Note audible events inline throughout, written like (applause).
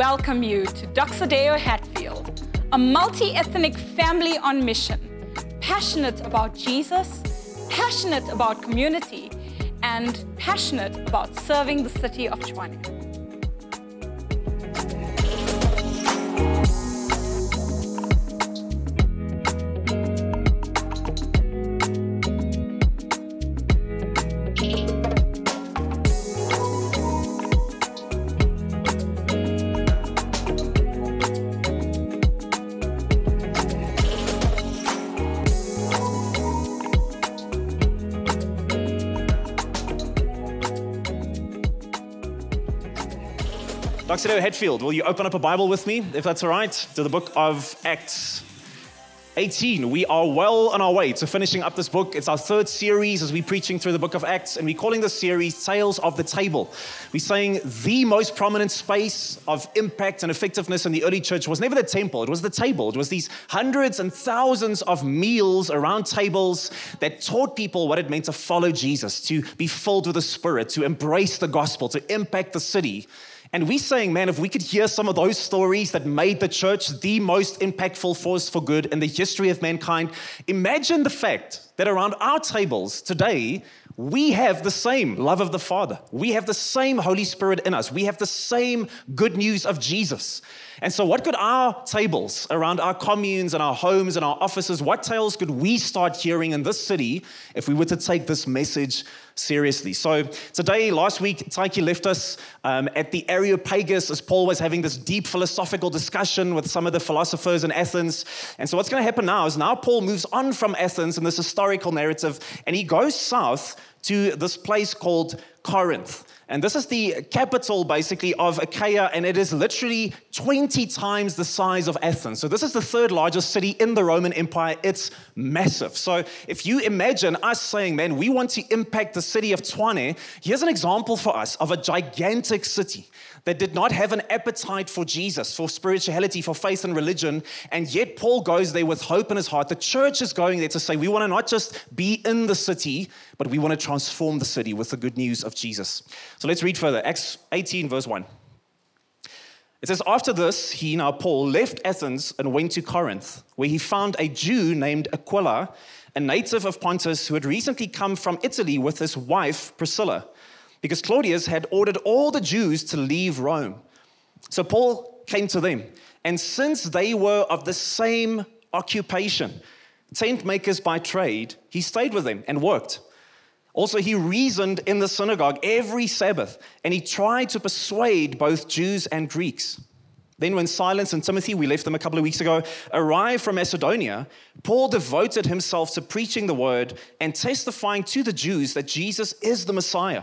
welcome you to Doxa Deo Hatfield, a multi ethnic family on mission, passionate about Jesus, passionate about community, and passionate about serving the city of Tshwane. Doxa Deo Hatfield, will you open up a Bible with me, if that's all right, to the book of Acts 18. We are well on our way to finishing up this book. It's our third series as we're preaching through the book of Acts, and we're calling this series Tales of the Table. We're saying the most prominent space of impact and effectiveness in the early church was never the temple, it was the table. It was these hundreds and thousands of meals around tables that taught people what it meant to follow Jesus, to be filled with the Spirit, to embrace the gospel, to impact the city. And we're saying, man, if we could hear some of those stories that made the church the most impactful force for good in the history of mankind, imagine the fact that around our tables today, we have the same love of the Father. We have the same Holy Spirit in us. We have the same good news of Jesus. And so, what could our tables around our communes and our homes and our offices, what tales could we start hearing in this city if we were to take this message seriously? So, today, last week, Taiki left us um, at the Areopagus as Paul was having this deep philosophical discussion with some of the philosophers in Athens. And so, what's going to happen now is now Paul moves on from Athens in this historical narrative and he goes south to this place called Corinth. And this is the capital, basically, of Achaia, and it is literally 20 times the size of Athens. So, this is the third largest city in the Roman Empire. It's massive. So, if you imagine us saying, man, we want to impact the city of Tshwane, here's an example for us of a gigantic city that did not have an appetite for Jesus, for spirituality, for faith and religion. And yet, Paul goes there with hope in his heart. The church is going there to say, we want to not just be in the city, but we want to transform the city with the good news of Jesus. So let's read further. Acts 18, verse 1. It says, After this, he, now Paul, left Athens and went to Corinth, where he found a Jew named Aquila, a native of Pontus, who had recently come from Italy with his wife, Priscilla because Claudius had ordered all the Jews to leave Rome. So Paul came to them, and since they were of the same occupation, tent makers by trade, he stayed with them and worked. Also, he reasoned in the synagogue every Sabbath, and he tried to persuade both Jews and Greeks. Then, when Silas and Timothy, we left them a couple of weeks ago, arrived from Macedonia, Paul devoted himself to preaching the word and testifying to the Jews that Jesus is the Messiah.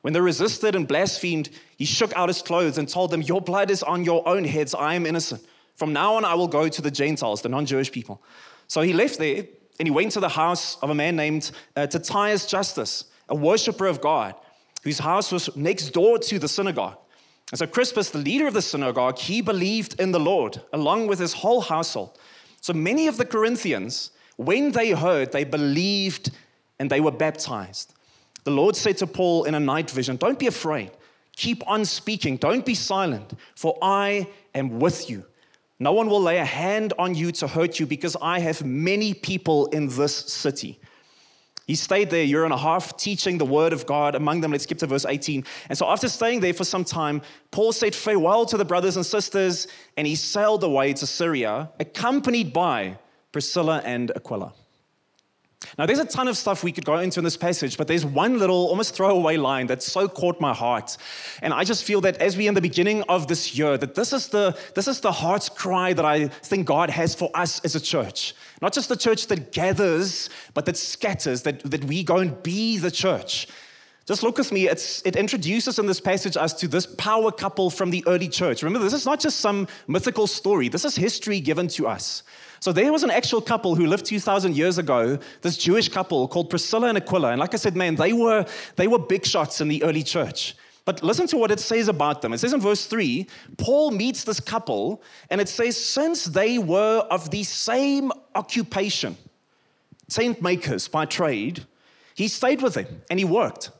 When they resisted and blasphemed, he shook out his clothes and told them, Your blood is on your own heads. I am innocent. From now on, I will go to the Gentiles, the non Jewish people. So he left there and he went to the house of a man named uh, Justus, a worshiper of God, whose house was next door to the synagogue. And so Crispus, the leader of the synagogue, he believed in the Lord, along with his whole household. So many of the Corinthians, when they heard, they believed and they were baptized. The Lord said to Paul in a night vision, Don't be afraid. Keep on speaking. Don't be silent, for I am with you. No one will lay a hand on you to hurt you because I have many people in this city. He stayed there a year and a half teaching the word of God among them. Let's skip to verse 18. And so, after staying there for some time, Paul said farewell to the brothers and sisters and he sailed away to Syria, accompanied by Priscilla and Aquila. Now, there's a ton of stuff we could go into in this passage, but there's one little, almost throwaway line that so caught my heart. And I just feel that as we in the beginning of this year, that this is the this is the heart's cry that I think God has for us as a church. Not just the church that gathers, but that scatters, that, that we go and be the church. Just look with me. It's, it introduces in this passage us to this power couple from the early church. Remember, this is not just some mythical story, this is history given to us. So there was an actual couple who lived 2,000 years ago, this Jewish couple called Priscilla and Aquila. And like I said, man, they were, they were big shots in the early church. But listen to what it says about them. It says in verse 3 Paul meets this couple, and it says, Since they were of the same occupation, tent makers by trade, he stayed with them and he worked.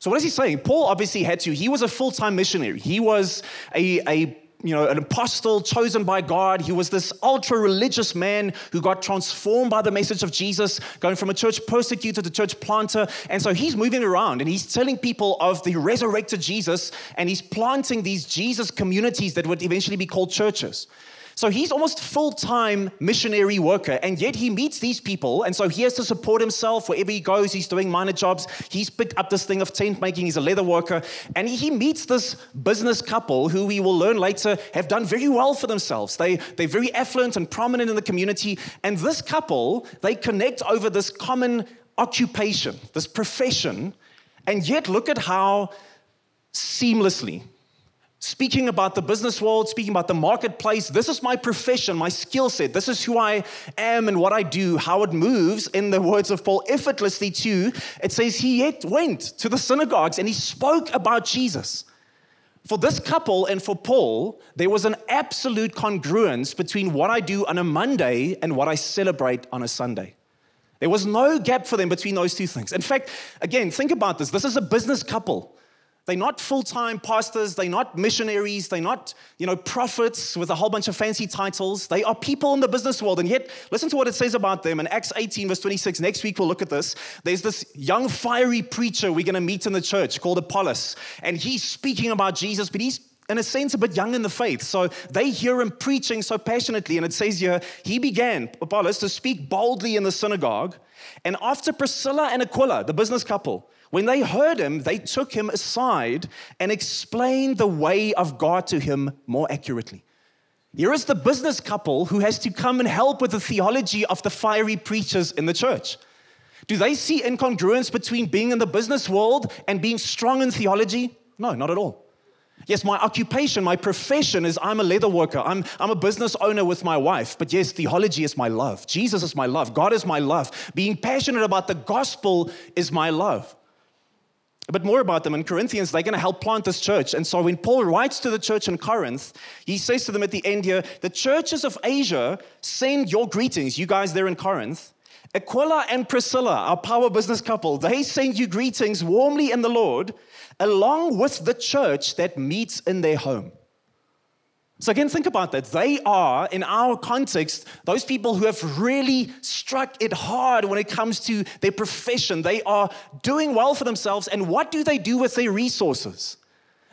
So, what is he saying? Paul obviously had to. He was a full time missionary. He was a, a you know, an apostle chosen by God. He was this ultra religious man who got transformed by the message of Jesus, going from a church persecutor to church planter. And so he's moving around and he's telling people of the resurrected Jesus and he's planting these Jesus communities that would eventually be called churches. So he's almost full-time missionary worker, and yet he meets these people, and so he has to support himself wherever he goes. He's doing minor jobs. He's picked up this thing of tent making. He's a leather worker, and he meets this business couple who we will learn later have done very well for themselves. They they're very affluent and prominent in the community, and this couple they connect over this common occupation, this profession, and yet look at how seamlessly speaking about the business world, speaking about the marketplace. This is my profession, my skill set. This is who I am and what I do, how it moves, in the words of Paul, effortlessly too. It says he yet went to the synagogues and he spoke about Jesus. For this couple and for Paul, there was an absolute congruence between what I do on a Monday and what I celebrate on a Sunday. There was no gap for them between those two things. In fact, again, think about this. This is a business couple. They're not full-time pastors, they're not missionaries, they're not, you know, prophets with a whole bunch of fancy titles. They are people in the business world. And yet, listen to what it says about them in Acts 18, verse 26. Next week we'll look at this. There's this young, fiery preacher we're gonna meet in the church called Apollos, and he's speaking about Jesus, but he's in a sense, a bit young in the faith. So they hear him preaching so passionately. And it says here, he began, Apollos, to speak boldly in the synagogue. And after Priscilla and Aquila, the business couple, when they heard him, they took him aside and explained the way of God to him more accurately. Here is the business couple who has to come and help with the theology of the fiery preachers in the church. Do they see incongruence between being in the business world and being strong in theology? No, not at all. Yes, my occupation, my profession is I'm a leather worker. I'm, I'm a business owner with my wife. But yes, theology is my love. Jesus is my love. God is my love. Being passionate about the gospel is my love a bit more about them in Corinthians, they're going to help plant this church. And so when Paul writes to the church in Corinth, he says to them at the end here, the churches of Asia send your greetings, you guys there in Corinth. Aquila and Priscilla, our power business couple, they send you greetings warmly in the Lord, along with the church that meets in their home. So, again, think about that. They are, in our context, those people who have really struck it hard when it comes to their profession. They are doing well for themselves. And what do they do with their resources?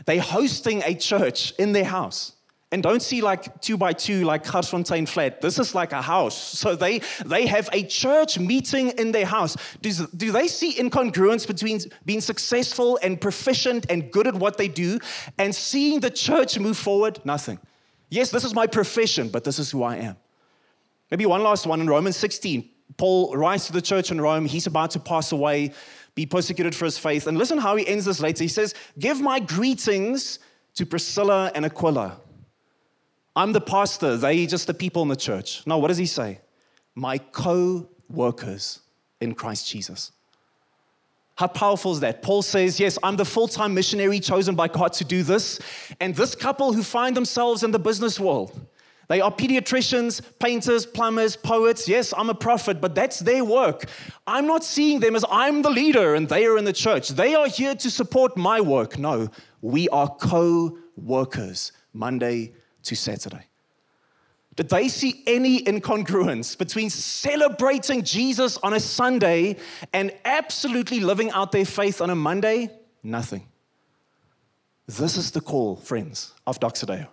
They're hosting a church in their house. And don't see like two by two, like Garsfontein flat. This is like a house. (laughs) So they, they have a church meeting in their house. Do, do they see incongruence between being successful and proficient and good at what they do and seeing the church move forward? Nothing. Yes, this is my profession, but this is who I am. Maybe one last one in Romans 16. Paul writes to the church in Rome. He's about to pass away, be persecuted for his faith. And listen how he ends this later. He says, Give my greetings to Priscilla and Aquila. I'm the pastor, they just the people in the church. No, what does he say? My co workers in Christ Jesus. How powerful is that? Paul says, Yes, I'm the full time missionary chosen by God to do this. And this couple who find themselves in the business world, they are pediatricians, painters, plumbers, poets. Yes, I'm a prophet, but that's their work. I'm not seeing them as I'm the leader and they are in the church. They are here to support my work. No, we are co workers Monday to Saturday. Did they see any incongruence between celebrating Jesus on a Sunday and absolutely living out their faith on a Monday? Nothing. This is the call, friends, of Doxa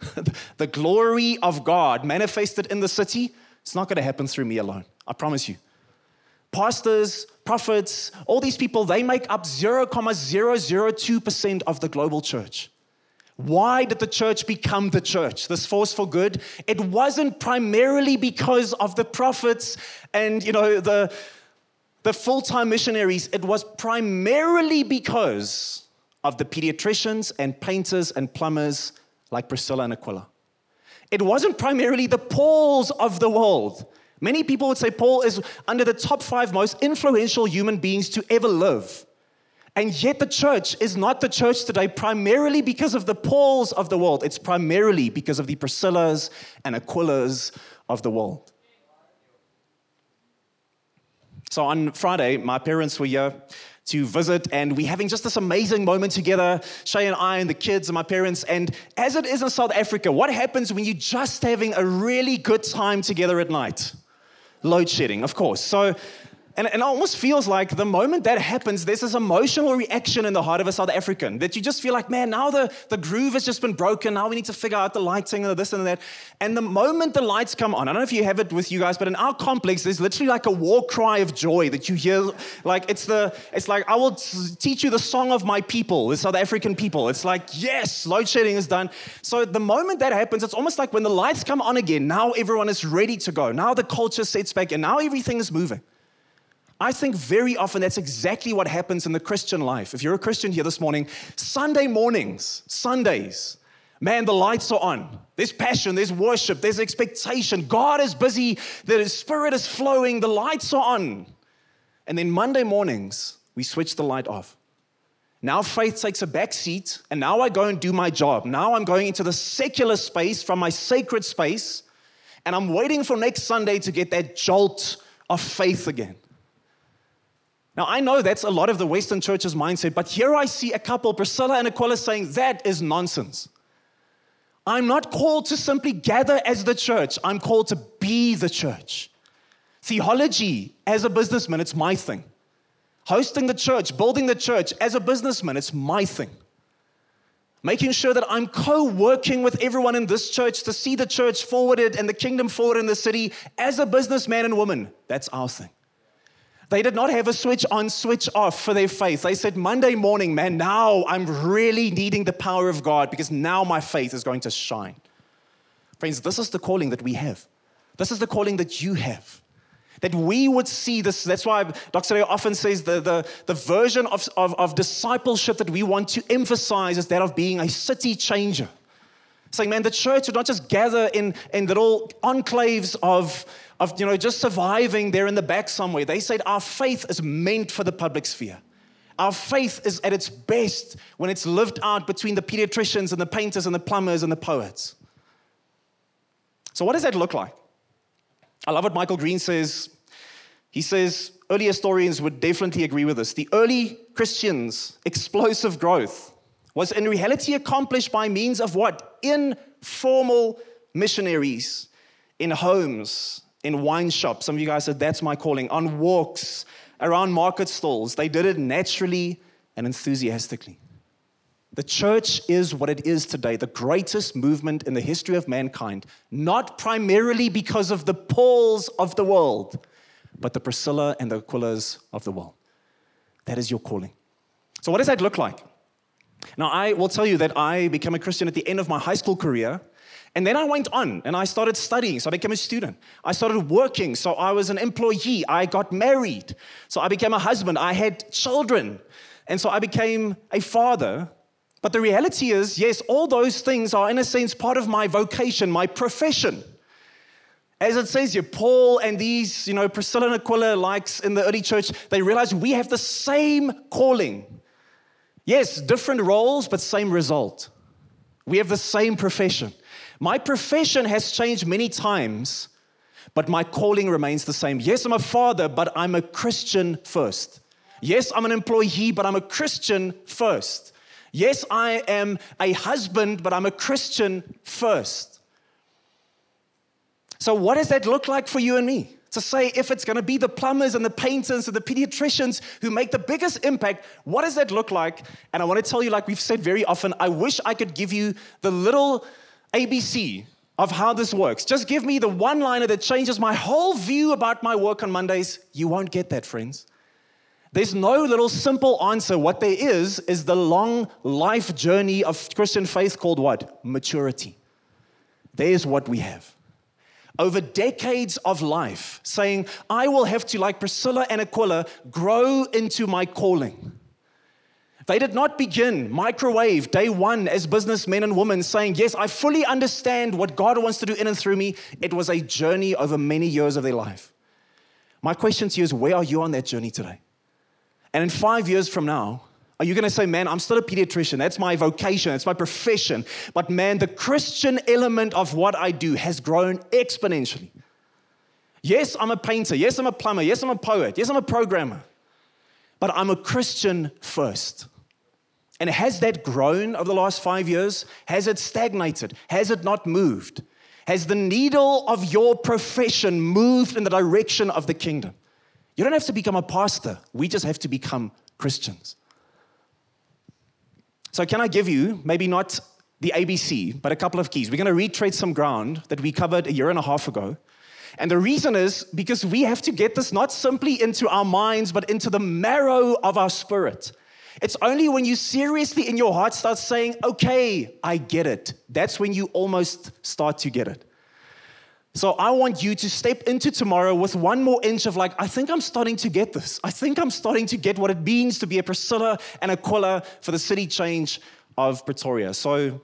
(laughs) the glory of God manifested in the city, it's not going to happen through me alone. I promise you. Pastors, prophets, all these people, they make up 0.002% of the global church. Why did the church become the church, this force for good? It wasn't primarily because of the prophets and, you know, the, the full-time missionaries. It was primarily because of the pediatricians and painters and plumbers like Priscilla and Aquila. It wasn't primarily the Pauls of the world. Many people would say Paul is under the top five most influential human beings to ever live. And yet, the church is not the church today primarily because of the Pauls of the world. It's primarily because of the Priscillas and Aquilas of the world. So on Friday, my parents were here. to visit, and we're having just this amazing moment together, Shay and I, and the kids and my parents. And as it is in South Africa, what happens when you're just having a really good time together at night? Load shedding, of course. So and, it almost feels like the moment that happens, there's this emotional reaction in the heart of a South African that you just feel like, man, now the, the groove has just been broken. Now we need to figure out the lighting and this and that. And the moment the lights come on, I don't know if you have it with you guys, but in our complex, there's literally like a war cry of joy that you hear. Like it's the, it's like, I will teach you the song of my people, the South African people. It's like, yes, load shedding is done. So the moment that happens, it's almost like when the lights come on again, now everyone is ready to go. Now the culture sets back and now everything is moving. I think very often that's exactly what happens in the Christian life. If you're a Christian here this morning, Sunday mornings, Sundays, man, the lights are on. There's passion, there's worship, there's expectation. God is busy, the Spirit is flowing, the lights are on. And then Monday mornings, we switch the light off. Now faith takes a back seat, and now I go and do my job. Now I'm going into the secular space from my sacred space, and I'm waiting for next Sunday to get that jolt of faith again. Now, I know that's a lot of the Western church's mindset, but here I see a couple, Priscilla and Aquila, saying that is nonsense. I'm not called to simply gather as the church, I'm called to be the church. Theology as a businessman, it's my thing. Hosting the church, building the church as a businessman, it's my thing. Making sure that I'm co working with everyone in this church to see the church forwarded and the kingdom forward in the city as a businessman and woman, that's our thing. They did not have a switch on, switch off for their faith. They said, Monday morning, man, now I'm really needing the power of God because now my faith is going to shine. Friends, this is the calling that we have. This is the calling that you have. That we would see this. That's why Dr. Leo often says the, the, the version of, of, of discipleship that we want to emphasize is that of being a city changer saying, man, the church would not just gather in, in little enclaves of, of, you know, just surviving there in the back somewhere. They said our faith is meant for the public sphere. Our faith is at its best when it's lived out between the pediatricians and the painters and the plumbers and the poets. So, what does that look like? I love what Michael Green says. He says early historians would definitely agree with this. The early Christians' explosive growth was in reality accomplished by means of what? Informal missionaries in homes, in wine shops. Some of you guys said that's my calling. On walks, around market stalls. They did it naturally and enthusiastically. The church is what it is today, the greatest movement in the history of mankind, not primarily because of the Pauls of the world, but the Priscilla and the Aquilas of the world. That is your calling. So, what does that look like? Now, I will tell you that I became a Christian at the end of my high school career. And then I went on and I started studying. So I became a student. I started working. So I was an employee. I got married. So I became a husband. I had children. And so I became a father. But the reality is, yes, all those things are, in a sense, part of my vocation, my profession. As it says here, Paul and these, you know, Priscilla and Aquila, likes in the early church, they realized we have the same calling. Yes, different roles, but same result. We have the same profession. My profession has changed many times, but my calling remains the same. Yes, I'm a father, but I'm a Christian first. Yes, I'm an employee, but I'm a Christian first. Yes, I am a husband, but I'm a Christian first. So, what does that look like for you and me? to say if it's going to be the plumbers and the painters and the pediatricians who make the biggest impact, what does that look like? And I want to tell you, like we've said very often, I wish I could give you the little ABC of how this works. Just give me the one liner that changes my whole view about my work on Mondays. You won't get that, friends. There's no little simple answer. What there is, is the long life journey of Christian faith called what? Maturity. There's what we have over decades of life, saying, I will have to, like Priscilla and Aquila, grow into my calling. They did not begin microwave day one as businessmen and women saying, Yes, I fully understand what God wants to do in and through me. It was a journey over many years of their life. My question to you is, where are you on that journey today? And in five years from now, are you going to say, man, I'm still a pediatrician. That's my vocation. That's my profession. But man, the Christian element of what I do has grown exponentially. Yes, I'm a painter. Yes, I'm a plumber. Yes, I'm a poet. Yes, I'm a programmer. but I'm a Christian first. And has that grown over the last five years? Has it stagnated? Has it not moved? Has the needle of your profession moved in the direction of the kingdom? You don't have to become a pastor, we just have to become Christians. So, can I give you maybe not the ABC, but a couple of keys? We're going to retread some ground that we covered a year and a half ago. And the reason is because we have to get this not simply into our minds, but into the marrow of our spirit. It's only when you seriously in your heart start saying, okay, I get it. That's when you almost start to get it. So I want you to step into tomorrow with one more inch of like, I think I'm starting to get this. I think I'm starting to get what it means to be a Priscilla and a Aquila for the city change of Pretoria. So,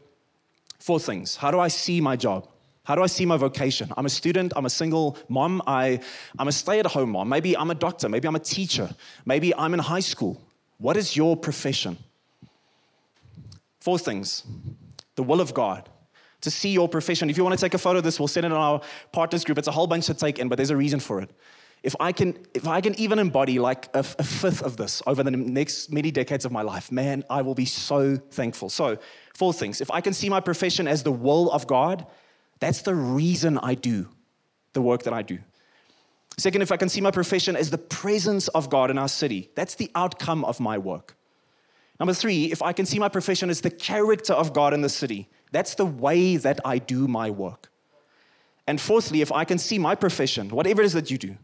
four things. How do I see my job? How do I see my vocation? I'm a student, I'm a single mom, I, I'm a stay at home mom. Maybe I'm a doctor, maybe I'm a teacher, maybe I'm in high school. What is your profession? Four things the will of God, to see your profession. If you want to take a photo of this, we'll send it in our partners group. It's a whole bunch to take in, but there's a reason for it. If I can, if I can even embody like a, a fifth of this over the next many decades of my life, man, I will be so thankful. So, four things. If I can see my profession as the will of God, that's the reason I do the work that I do. Second, if I can see my profession as the presence of God in our city, that's the outcome of my work. Number three, if I can see my profession as the character of God in the city, that's the way that I do my work. And fourthly, if I can see my profession, whatever it is that you do,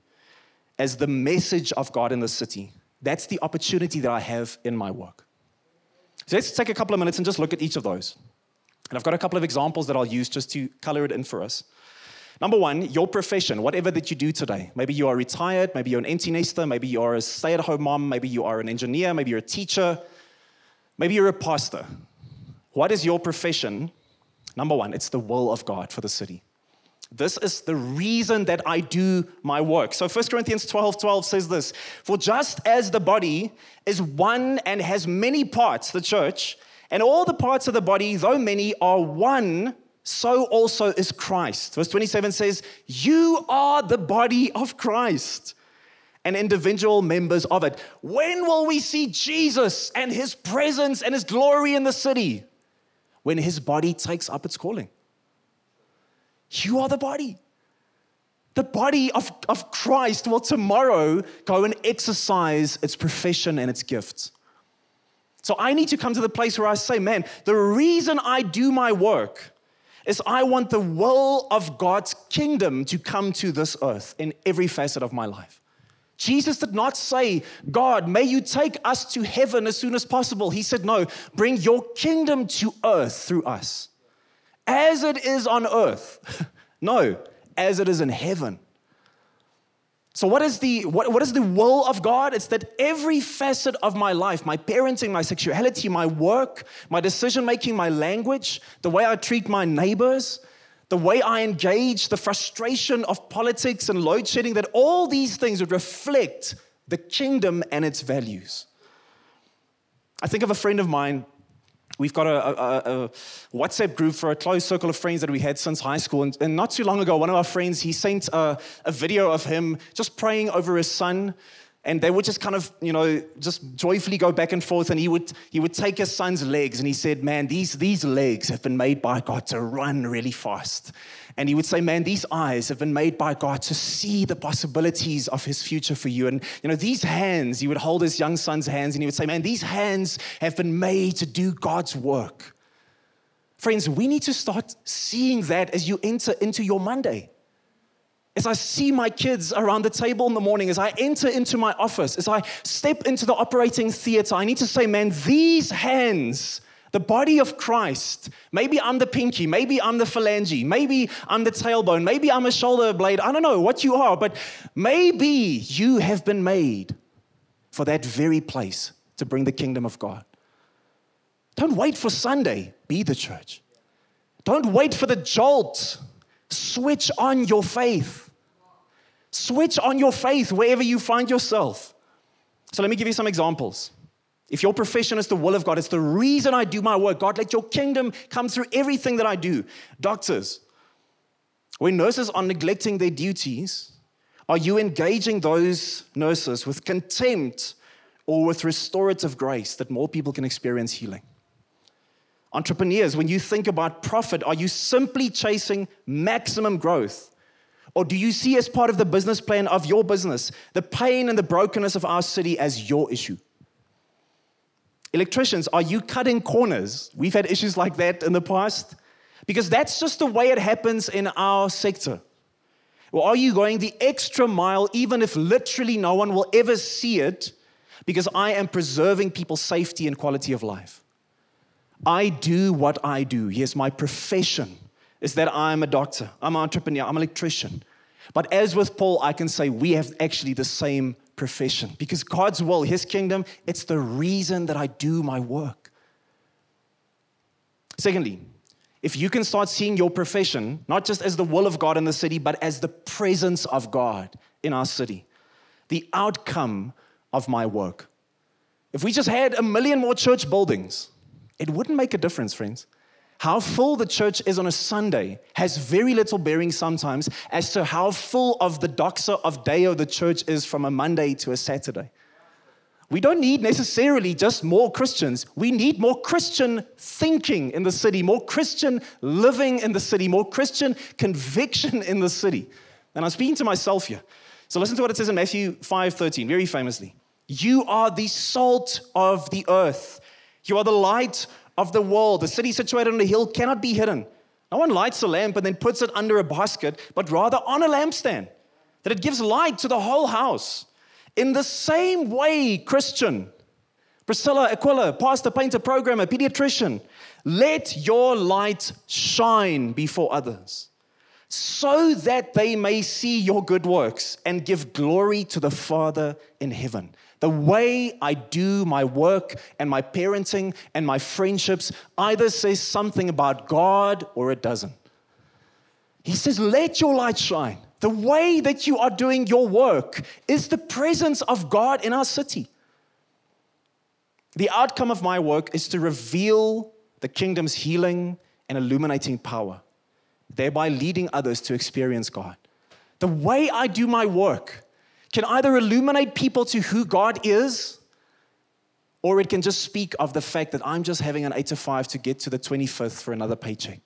as the message of God in the city, that's the opportunity that I have in my work. So let's take a couple of minutes and just look at each of those. And I've got a couple of examples that I'll use just to color it in for us. Number one, your profession, whatever that you do today. Maybe you are retired, maybe you're an empty nester, maybe you are a stay at home mom, maybe you are an engineer, maybe you're a teacher, maybe you're a pastor. What is your profession? Number one, it's the will of God for the city. This is the reason that I do my work. So 1 Corinthians 12 12 says this For just as the body is one and has many parts, the church, and all the parts of the body, though many, are one, so also is Christ. Verse 27 says, You are the body of Christ and individual members of it. When will we see Jesus and his presence and his glory in the city? When his body takes up its calling. You are the body. The body of, of Christ will tomorrow go and exercise its profession and its gifts. So I need to come to the place where I say, man, the reason I do my work is I want the will of God's kingdom to come to this earth in every facet of my life. Jesus did not say, God, may you take us to heaven as soon as possible. He said, No, bring your kingdom to earth through us. As it is on earth. (laughs) no, as it is in heaven. So, what is, the, what, what is the will of God? It's that every facet of my life, my parenting, my sexuality, my work, my decision making, my language, the way I treat my neighbors, the way I engage, the frustration of politics and load shedding, that all these things would reflect the kingdom and its values. I think of a friend of mine We've got a, a, a, WhatsApp group for a close circle of friends that we had since high school. And, and not too long ago, one of our friends, he sent a, a video of him just praying over his son and they would just kind of you know just joyfully go back and forth and he would he would take his son's legs and he said man these these legs have been made by god to run really fast and he would say, Man, these eyes have been made by God to see the possibilities of his future for you. And, you know, these hands, he would hold his young son's hands and he would say, Man, these hands have been made to do God's work. Friends, we need to start seeing that as you enter into your Monday. As I see my kids around the table in the morning, as I enter into my office, as I step into the operating theater, I need to say, man, these hands the body of Christ. Maybe I'm the pinky, maybe I'm the phalange, maybe I'm the tailbone, maybe I'm a shoulder blade. I don't know what you are, but maybe you have been made for that very place to bring the kingdom of God. Don't wait for Sunday, be the church. Don't wait for the jolt. Switch on your faith. Switch on your faith wherever you find yourself. So let me give you some examples. If your profession is the will of God, it's the reason I do my work. God, let your kingdom come through everything that I do. Doctors, when nurses are neglecting their duties, are you engaging those nurses with contempt or with restorative grace that more people can experience healing? Entrepreneurs, when you think about profit, are you simply chasing maximum growth? Or do you see as part of the business plan of your business the pain and the brokenness of our city as your issue? Electricians, are you cutting corners? We've had issues like that in the past. Because that's just the way it happens in our sector. Or are you going the extra mile, even if literally no one will ever see it, because I am preserving people's safety and quality of life? I do what I do. Yes, my profession is that I'm a doctor, I'm an entrepreneur, I'm an electrician. But as with Paul, I can say we have actually the same profession because God's will, His kingdom, it's the reason that I do my work. Secondly, if you can start seeing your profession not just as the will of God in the city, but as the presence of God in our city, the outcome of my work. If we just had a million more church buildings, it wouldn't make a difference, friends. How full the church is on a Sunday has very little bearing sometimes as to how full of the doxa of Deo the church is from a Monday to a Saturday. We don't need necessarily just more Christians. We need more Christian thinking in the city, more Christian living in the city, more Christian conviction in the city. And I'm speaking to myself here. So listen to what it says in Matthew 5:13, very famously. You are the salt of the earth. You are the light of the world. The city situated on a hill cannot be hidden. No one lights a lamp and then puts it under a basket, but rather on a lampstand, that it gives light to the whole house. In the same way, Christian, Priscilla, Aquila, pastor, painter, programmer, pediatrician, let your light shine before others so that they may see your good works and give glory to the Father in heaven. The way I do my work and my parenting and my friendships either says something about God or it doesn't. He says, Let your light shine. The way that you are doing your work is the presence of God in our city. The outcome of my work is to reveal the kingdom's healing and illuminating power, thereby leading others to experience God. The way I do my work can either illuminate people to who God is, or it can just speak of the fact that I'm just having an eight to five to get to the 25th for another paycheck.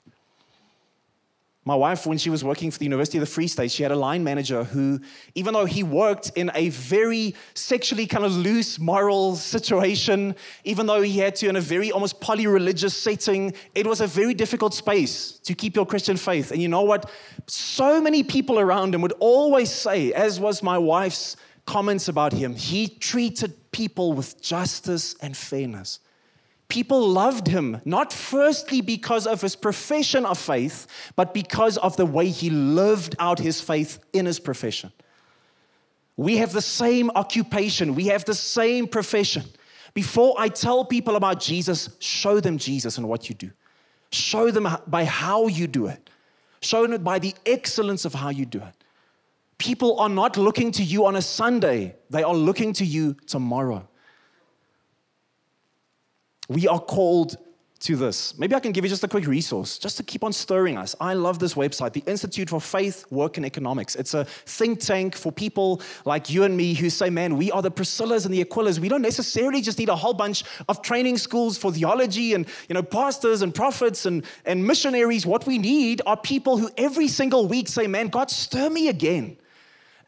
My wife, when she was working for the University of the Free State, she had a line manager who, even though he worked in a very sexually kind of loose moral situation, even though he had to in a very almost poly religious setting, it was a very difficult space to keep your Christian faith. And you know what? So many people around him would always say, as was my wife's comments about him, he treated people with justice and fairness. People loved him, not firstly because of his profession of faith, but because of the way he lived out his faith in his profession. We have the same occupation, we have the same profession. Before I tell people about Jesus, show them Jesus and what you do. Show them by how you do it. Show them by the excellence of how you do it. People are not looking to you on a Sunday, they are looking to you tomorrow. We are called to this. Maybe I can give you just a quick resource just to keep on stirring us. I love this website, the Institute for Faith, Work, and Economics. It's a think tank for people like you and me who say, man, we are the Priscillas and the Aquilas. We don't necessarily just need a whole bunch of training schools for theology and you know pastors and prophets and, and missionaries. What we need are people who every single week say, man, God, stir me again.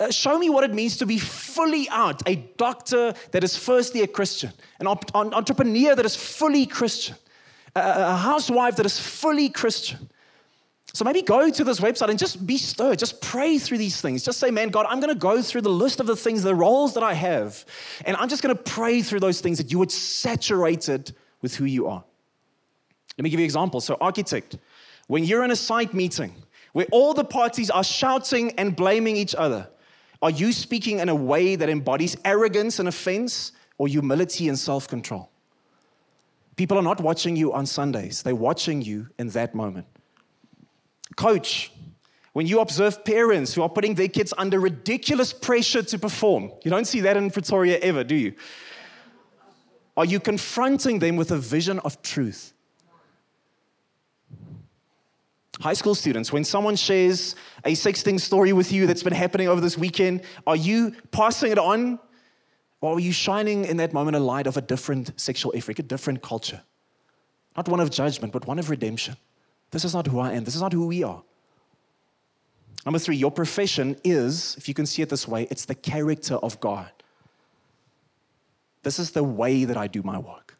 Uh, show me what it means to be fully out, a doctor that is firstly a Christian, an, op- entrepreneur that is fully Christian, a, a housewife that is fully Christian. So maybe go to this website and just be stirred. Just pray through these things. Just say, man, God, I'm going to go through the list of the things, the roles that I have, and I'm just going to pray through those things that you would saturate it with who you are. Let me give you an example. So, architect, when you're in a site meeting where all the parties are shouting and blaming each other, are you speaking in a way that embodies arrogance and offense or humility and self control? People are not watching you on Sundays, they're watching you in that moment. Coach, when you observe parents who are putting their kids under ridiculous pressure to perform, you don't see that in Pretoria ever, do you? Are you confronting them with a vision of truth? High school students, when someone shares a sexting story with you that's been happening over this weekend, are you passing it on Or are you shining in that moment a light of a different sexual ethic, a different culture? Not one of judgment, but one of redemption. This is not who I am. This is not who we are. Number three, your profession is, if you can see it this way, it's the character of God. This is the way that I do my work.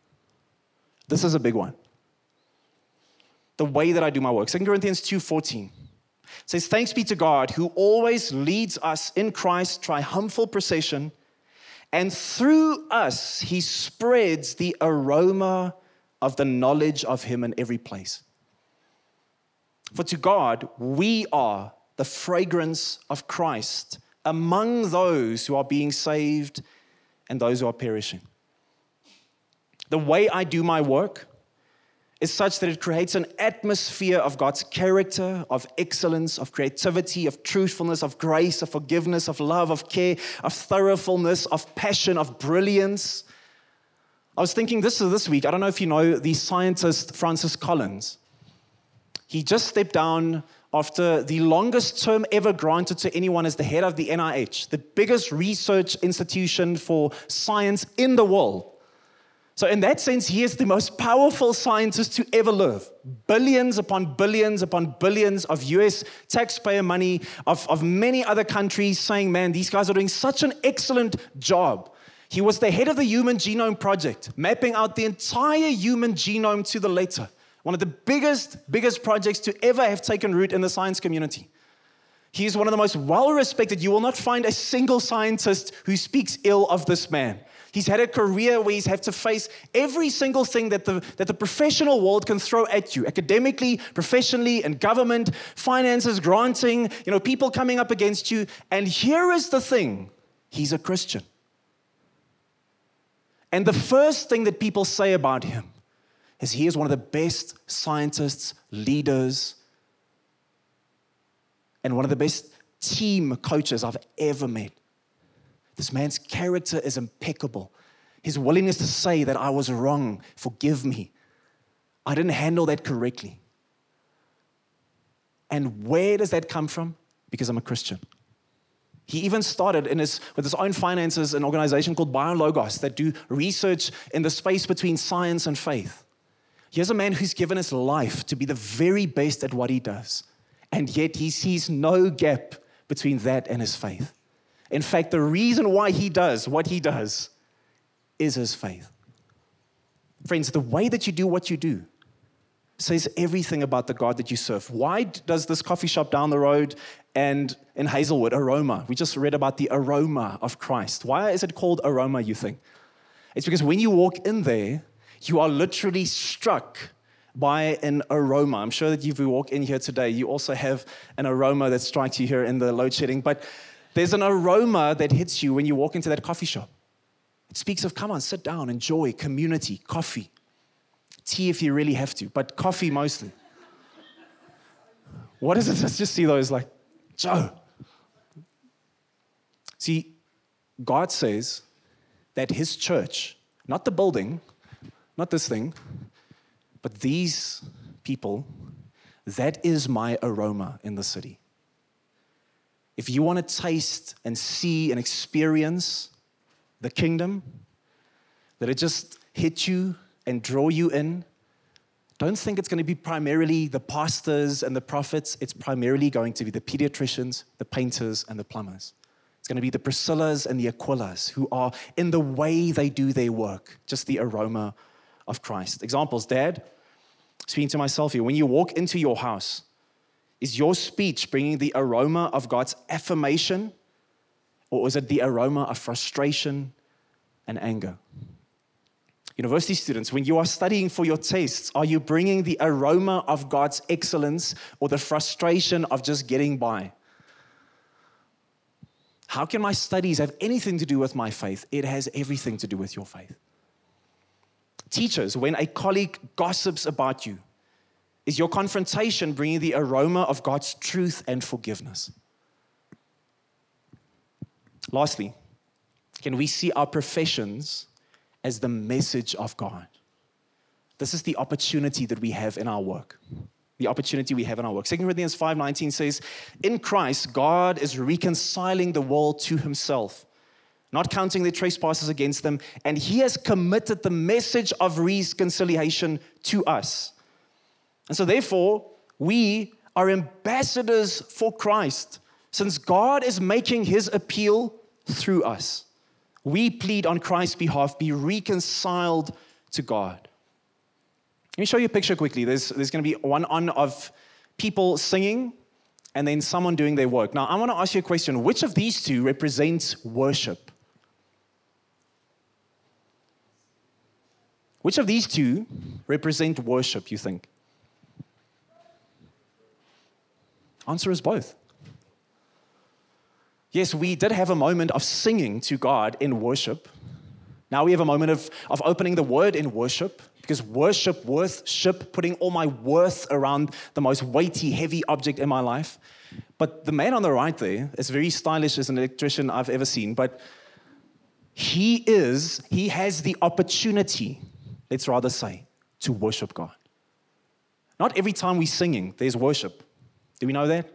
This is a big one. The way that I do my work. 2 Corinthians 2:14 says, Thanks be to God who always leads us in Christ's triumphal procession, and through us he spreads the aroma of the knowledge of him in every place. For to God, we are the fragrance of Christ among those who are being saved and those who are perishing. The way I do my work is such that it creates an atmosphere of God's character, of excellence, of creativity, of truthfulness, of grace, of forgiveness, of love, of care, of thoroughfulness, of passion, of brilliance. I was thinking this this week. I don't know if you know the scientist Francis Collins. He just stepped down after the longest term ever granted to anyone as the head of the NIH, the biggest research institution for science in the world. So, in that sense, he is the most powerful scientist to ever live. Billions upon billions upon billions of US taxpayer money, of, of many other countries saying, man, these guys are doing such an excellent job. He was the head of the Human Genome Project, mapping out the entire human genome to the letter. One of the biggest, biggest projects to ever have taken root in the science community. He is one of the most well respected. You will not find a single scientist who speaks ill of this man. He's had a career where he's had to face every single thing that the, that the professional world can throw at you academically, professionally, and government, finances, granting, you know, people coming up against you. And here is the thing he's a Christian. And the first thing that people say about him is he is one of the best scientists, leaders, and one of the best team coaches I've ever met. This man's character is impeccable. His willingness to say that I was wrong, forgive me. I didn't handle that correctly. And where does that come from? Because I'm a Christian. He even started his, with his own finances an organization called BioLogos that do research in the space between science and faith. He Here's a man who's given his life to be the very best at what he does, and yet he sees no gap between that and his faith. In fact, the reason why he does what he does is his faith. Friends, the way that you do what you do says everything about the God that you serve. Why does this coffee shop down the road and in Hazelwood, Aroma? We just read about the aroma of Christ. Why is it called Aroma, you think? It's because when you walk in there, you are literally struck by an aroma. I'm sure that if you walk in here today, you also have an aroma that strikes you here in the load shedding. But there's an aroma that hits you when you walk into that coffee shop. It speaks of, come on, sit down, enjoy community, coffee, tea if you really have to, but coffee mostly. What is it? Let's just see those like, Joe. See, God says that His church, not the building, not this thing, but these people, that is my aroma in the city if you want to taste and see and experience the kingdom, that it just hit you and draw you in, don't think it's going to be primarily the pastors and the prophets. It's primarily going to be the pediatricians, the painters, and the plumbers. It's going to be the Priscillas and the Aquilas who are in the way they do their work, just the aroma of Christ. Examples, Dad, speaking to myself here, when you walk into your house, is your speech bringing the aroma of God's affirmation, or is it the aroma of frustration and anger? University students, when you are studying for your tests, are you bringing the aroma of God's excellence or the frustration of just getting by? How can my studies have anything to do with my faith? It has everything to do with your faith. Teachers, when a colleague gossips about you, is your confrontation bringing the aroma of God's truth and forgiveness? Lastly, can we see our professions as the message of God? This is the opportunity that we have in our work. The opportunity we have in our work. 2 Corinthians 5:19 says, "In Christ God is reconciling the world to himself, not counting their trespasses against them, and he has committed the message of reconciliation to us. And so, therefore, we are ambassadors for Christ, since God is making his appeal through us. We plead on Christ's behalf, be reconciled to God. Let me show you a picture quickly. There's, there's going to be one on of people singing and then someone doing their work. Now, I want to ask you a question. Which of these two represents worship? Which of these two represent worship, you think? Answer is both. Yes, we did have a moment of singing to God in worship. Now we have a moment of, of opening the word in worship because worship, worship, putting all my worth around the most weighty, heavy object in my life. But the man on the right there is very stylish as an electrician I've ever seen, but he is, he has the opportunity, let's rather say, to worship God. Not every time we're singing, there's worship. Do we know that?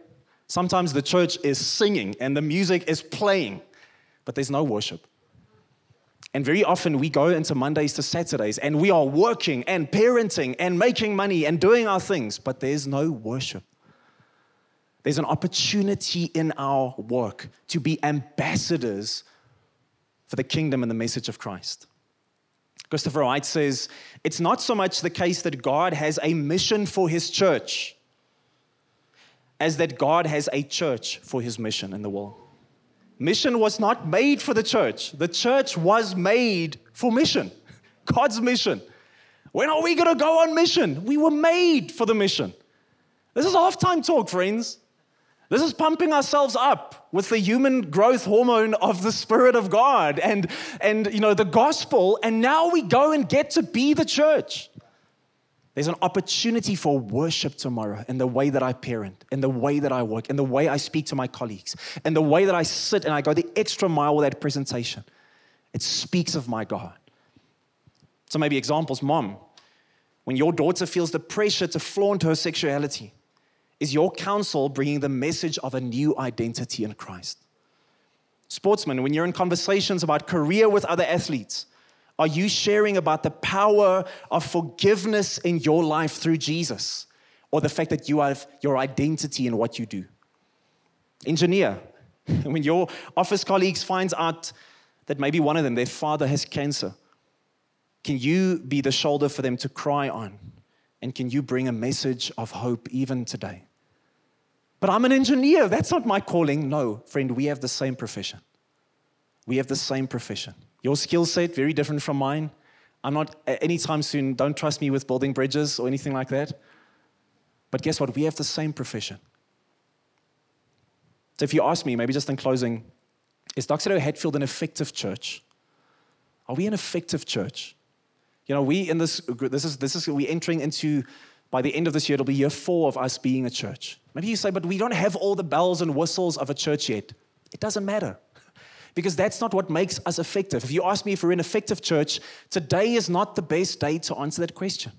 Sometimes the church is singing and the music is playing, but there's no worship. And very often we go into Mondays to Saturdays and we are working and parenting and making money and doing our things, but there's no worship. There's an opportunity in our work to be ambassadors for the kingdom and the message of Christ. Christopher Wright says, It's not so much the case that God has a mission for his church as that God has a church for his mission in the world. Mission was not made for the church, the church was made for mission, (laughs) God's mission. When are we going to go on mission? We were made for the mission. This is halftime talk, friends. This is pumping ourselves up with the human growth hormone of the Spirit of God and, and you know, the gospel, and now we go and get to be the church. There's an opportunity for worship tomorrow in the way that I parent, in the way that I work, in the way I speak to my colleagues, in the way that I sit and I go the extra mile with that presentation. It speaks of my God. So, maybe examples mom, when your daughter feels the pressure to flaunt her sexuality, is your counsel bringing the message of a new identity in Christ? Sportsman, when you're in conversations about career with other athletes, are you sharing about the power of forgiveness in your life through Jesus or the fact that you have your identity in what you do? Engineer, (laughs) when your office colleagues finds out that maybe one of them, their father has cancer, can you be the shoulder for them to cry on? And can you bring a message of hope even today? But I'm an engineer. That's not my calling. No, friend, we have the same profession. We have the same profession. Your skill set, very different from mine. I'm not anytime soon, don't trust me with building bridges or anything like that. But guess what? We have the same profession. So if you ask me, maybe just in closing, is Doxa Deo Hatfield an effective church? Are we an effective church? You know, we in this, this is, this is, we're entering into, by the end of this year, it'll be year four of us being a church. Maybe you say, but we don't have all the bells and whistles of a church yet. It doesn't matter because that's not what makes us effective. If you ask me if we're an effective church, today is not the best day to answer that question.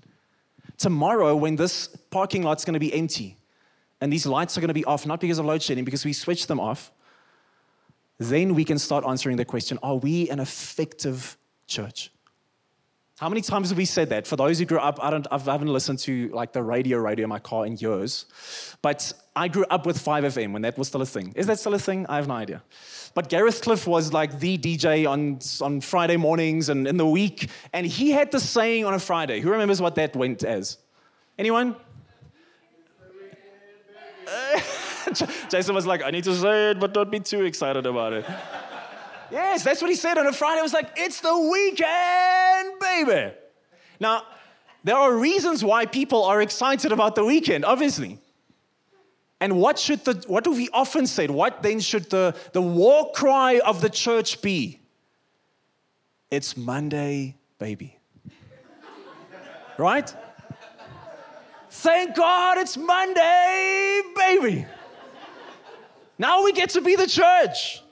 Tomorrow, when this parking lot's going to be empty and these lights are going to be off, not because of load shedding, because we switched them off, then we can start answering the question Are we an effective church? How many times have we said that? For those who grew up, I, don't, I haven't listened to like the radio radio in my car in years, but I grew up with 5FM when that was still a thing. Is that still a thing? I have no idea. But Gareth Cliff was like the DJ on, on Friday mornings and in the week, and he had the saying on a Friday. Who remembers what that went as? Anyone? (laughs) Jason was like, I need to say it, but don't be too excited about it. Yes, that's what he said on a Friday. It was like, it's the weekend, baby. Now, there are reasons why people are excited about the weekend, obviously. And what should the what do we often say? What then should the, the war cry of the church be? It's Monday, baby. right? Thank God it's Monday, baby. Now we get to be the church.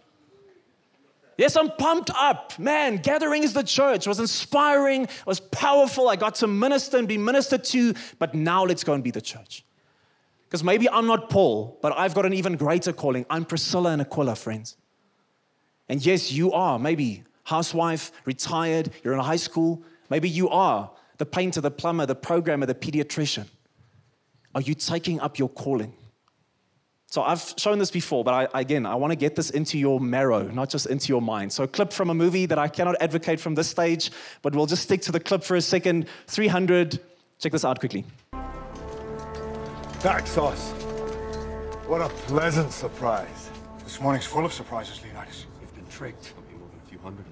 Yes, I'm pumped up. Man, gathering is the church. Was inspiring, was powerful. I got to minister and be ministered to, but now let's go and be the church. Because maybe I'm not Paul, but I've got an even greater calling. I'm Priscilla and Aquila, friends. And yes, you are maybe housewife, retired, you're in high school. Maybe you are the painter, the plumber, the programmer, the pediatrician. Are you taking up your calling? So I've shown this before, but I, again, I want to get this into your marrow, not just into your mind. So a clip from a movie that I cannot advocate from this stage, but we'll just stick to the clip for a second. 300. Check this out quickly. Daxos. What a pleasant surprise. This morning's full of surprises, Leonidas. We've been tricked. There'll be more than a few hundred.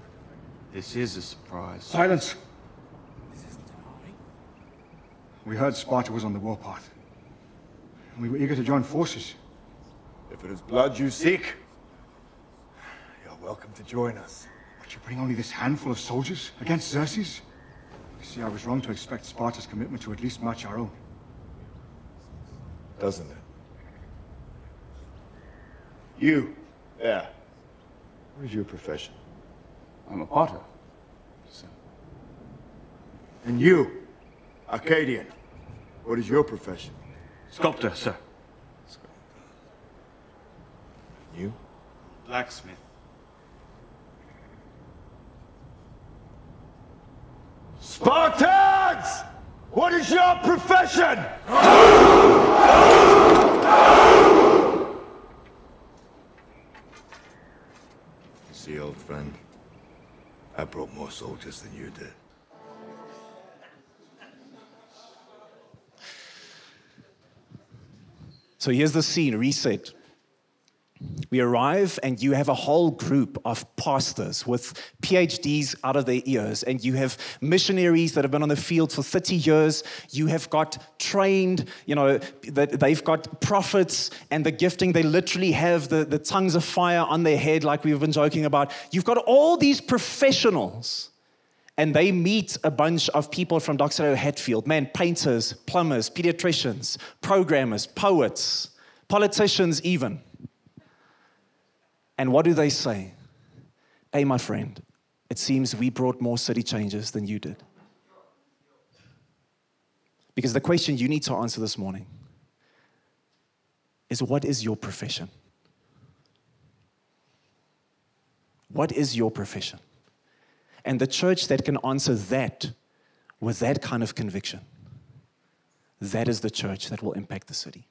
This is a surprise. Silence. This is dramatic. We heard Sparta was on the warpath. And we were eager to join forces. If it is blood you seek, you're welcome to join us. But you bring only this handful of soldiers against Xerxes? You see, I was wrong to expect Sparta's commitment to at least match our own. Doesn't it? You, yeah. What is your profession? I'm a potter. So, And you, Arcadian. What is your profession? sculptor, sir. You? Blacksmith. Spartans! What is your profession? See, old friend, I brought more soldiers than you did. So here's the scene reset. We arrive, and you have a whole group of pastors with PhDs out of their ears, and you have missionaries that have been on the field for 30 years. You have got trained, you know, that they've got prophets and the gifting. They literally have the, the tongues of fire on their head, like we've been joking about. You've got all these professionals, and they meet a bunch of people from Doxa Deo Hatfield man, painters, plumbers, pediatricians, programmers, poets, politicians, even. And what do they say? Hey, my friend, it seems we brought more city changes than you did. Because the question you need to answer this morning is what is your profession? What is your profession? And the church that can answer that with that kind of conviction, that is the church that will impact the city.